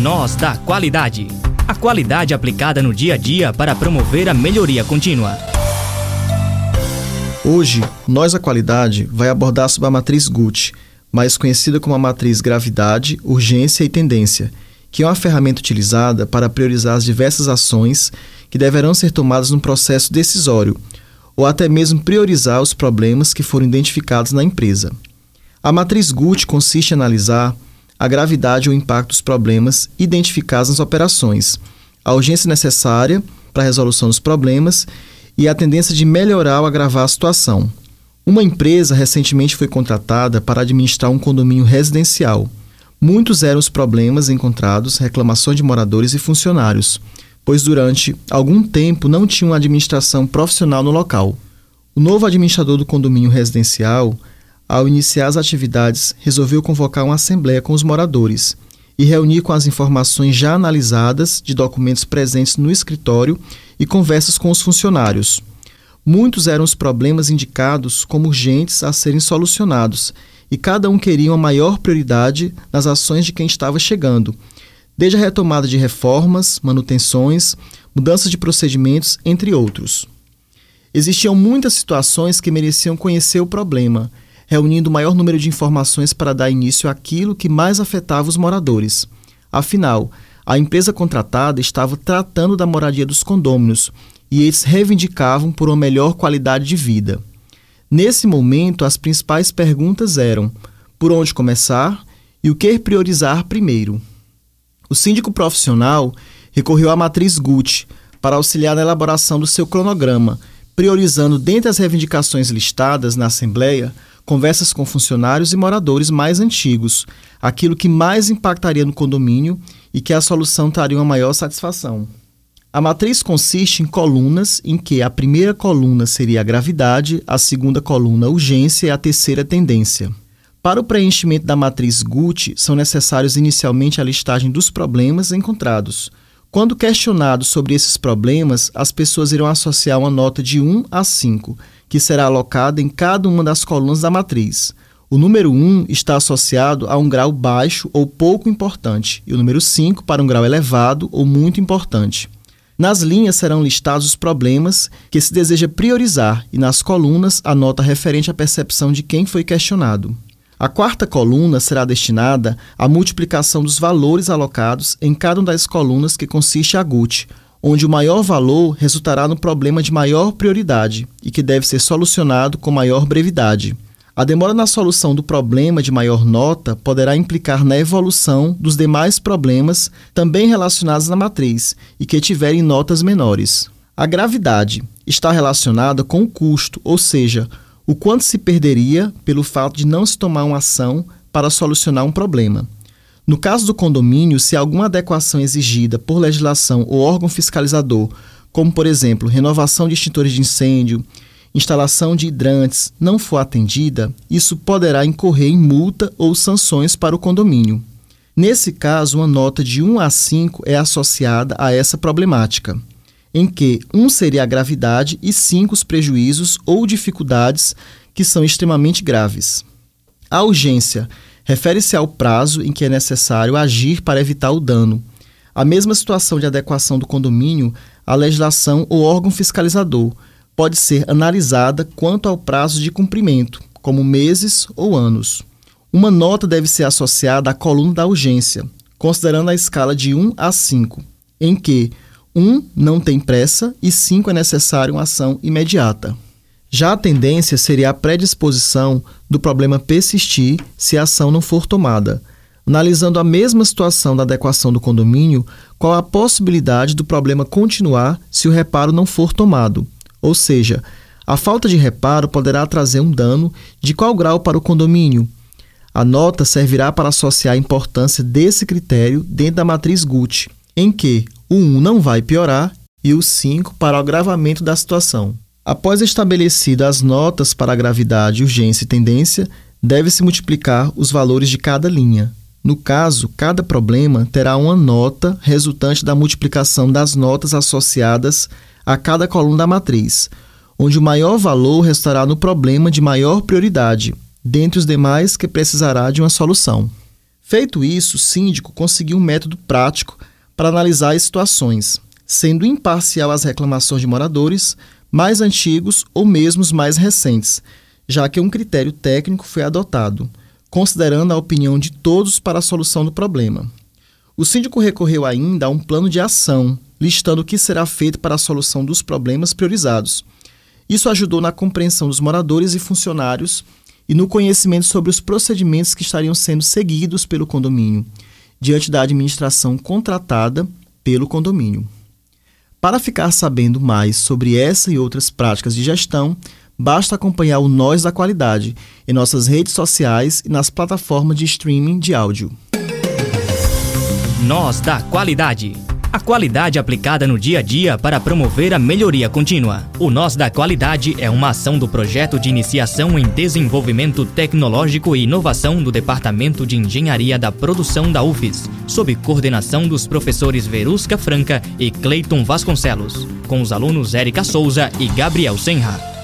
Nós da Qualidade. A qualidade aplicada no dia a dia para promover a melhoria contínua. Hoje, Nós da Qualidade vai abordar sobre a matriz GUT, mais conhecida como a matriz Gravidade, Urgência e Tendência, que é uma ferramenta utilizada para priorizar as diversas ações que deverão ser tomadas no processo decisório, ou até mesmo priorizar os problemas que foram identificados na empresa. A matriz GUT consiste em analisar a gravidade ou impacto dos problemas identificados nas operações, a urgência necessária para a resolução dos problemas e a tendência de melhorar ou agravar a situação. Uma empresa recentemente foi contratada para administrar um condomínio residencial. Muitos eram os problemas encontrados, reclamações de moradores e funcionários, pois durante algum tempo não tinha uma administração profissional no local. O novo administrador do condomínio residencial ao iniciar as atividades, resolveu convocar uma assembleia com os moradores e reunir com as informações já analisadas de documentos presentes no escritório e conversas com os funcionários. Muitos eram os problemas indicados como urgentes a serem solucionados e cada um queria uma maior prioridade nas ações de quem estava chegando, desde a retomada de reformas, manutenções, mudanças de procedimentos, entre outros. Existiam muitas situações que mereciam conhecer o problema reunindo o maior número de informações para dar início àquilo que mais afetava os moradores. Afinal, a empresa contratada estava tratando da moradia dos condôminos e eles reivindicavam por uma melhor qualidade de vida. Nesse momento, as principais perguntas eram: por onde começar e o que priorizar primeiro? O síndico profissional recorreu à matriz GUT para auxiliar na elaboração do seu cronograma, priorizando dentre as reivindicações listadas na Assembleia conversas com funcionários e moradores mais antigos, aquilo que mais impactaria no condomínio e que a solução traria uma maior satisfação. A matriz consiste em colunas em que a primeira coluna seria a gravidade, a segunda coluna a urgência e a terceira tendência. Para o preenchimento da matriz GUT, são necessários inicialmente a listagem dos problemas encontrados. Quando questionados sobre esses problemas, as pessoas irão associar uma nota de 1 a 5, que será alocada em cada uma das colunas da matriz. O número 1 está associado a um grau baixo ou pouco importante, e o número 5 para um grau elevado ou muito importante. Nas linhas serão listados os problemas que se deseja priorizar e nas colunas a nota referente à percepção de quem foi questionado. A quarta coluna será destinada à multiplicação dos valores alocados em cada uma das colunas que consiste a GUT, onde o maior valor resultará no problema de maior prioridade e que deve ser solucionado com maior brevidade. A demora na solução do problema de maior nota poderá implicar na evolução dos demais problemas também relacionados na matriz e que tiverem notas menores. A gravidade está relacionada com o custo, ou seja, o quanto se perderia pelo fato de não se tomar uma ação para solucionar um problema. No caso do condomínio, se alguma adequação exigida por legislação ou órgão fiscalizador, como por exemplo renovação de extintores de incêndio, instalação de hidrantes, não for atendida, isso poderá incorrer em multa ou sanções para o condomínio. Nesse caso, uma nota de 1 a 5 é associada a essa problemática, em que 1 seria a gravidade e 5 os prejuízos ou dificuldades que são extremamente graves. A urgência refere-se ao prazo em que é necessário agir para evitar o dano. A mesma situação de adequação do condomínio à legislação ou órgão fiscalizador pode ser analisada quanto ao prazo de cumprimento, como meses ou anos. Uma nota deve ser associada à coluna da urgência, considerando a escala de 1 a 5, em que 1 não tem pressa e 5 é necessário uma ação imediata. Já a tendência seria a predisposição do problema persistir se a ação não for tomada. Analisando a mesma situação da adequação do condomínio, qual a possibilidade do problema continuar se o reparo não for tomado? Ou seja, a falta de reparo poderá trazer um dano de qual grau para o condomínio? A nota servirá para associar a importância desse critério dentro da matriz GUT, em que o 1 não vai piorar e o 5 para o agravamento da situação. Após estabelecidas as notas para gravidade, urgência e tendência, deve-se multiplicar os valores de cada linha. No caso, cada problema terá uma nota resultante da multiplicação das notas associadas a cada coluna da matriz, onde o maior valor restará no problema de maior prioridade, dentre os demais que precisará de uma solução. Feito isso, o síndico conseguiu um método prático para analisar as situações, sendo imparcial às reclamações de moradores mais antigos ou mesmo os mais recentes, já que um critério técnico foi adotado, considerando a opinião de todos para a solução do problema. O síndico recorreu ainda a um plano de ação, listando o que será feito para a solução dos problemas priorizados. Isso ajudou na compreensão dos moradores e funcionários e no conhecimento sobre os procedimentos que estariam sendo seguidos pelo condomínio, diante da administração contratada pelo condomínio. Para ficar sabendo mais sobre essa e outras práticas de gestão, basta acompanhar o Nós da Qualidade em nossas redes sociais e nas plataformas de streaming de áudio. Nós da Qualidade. A qualidade aplicada no dia a dia para promover a melhoria contínua. O Nós da Qualidade é uma ação do projeto de iniciação em desenvolvimento tecnológico e inovação do Departamento de Engenharia da Produção da UFES, sob coordenação dos professores Verusca Franca e Cleiton Vasconcelos, com os alunos Érica Souza e Gabriel Senra.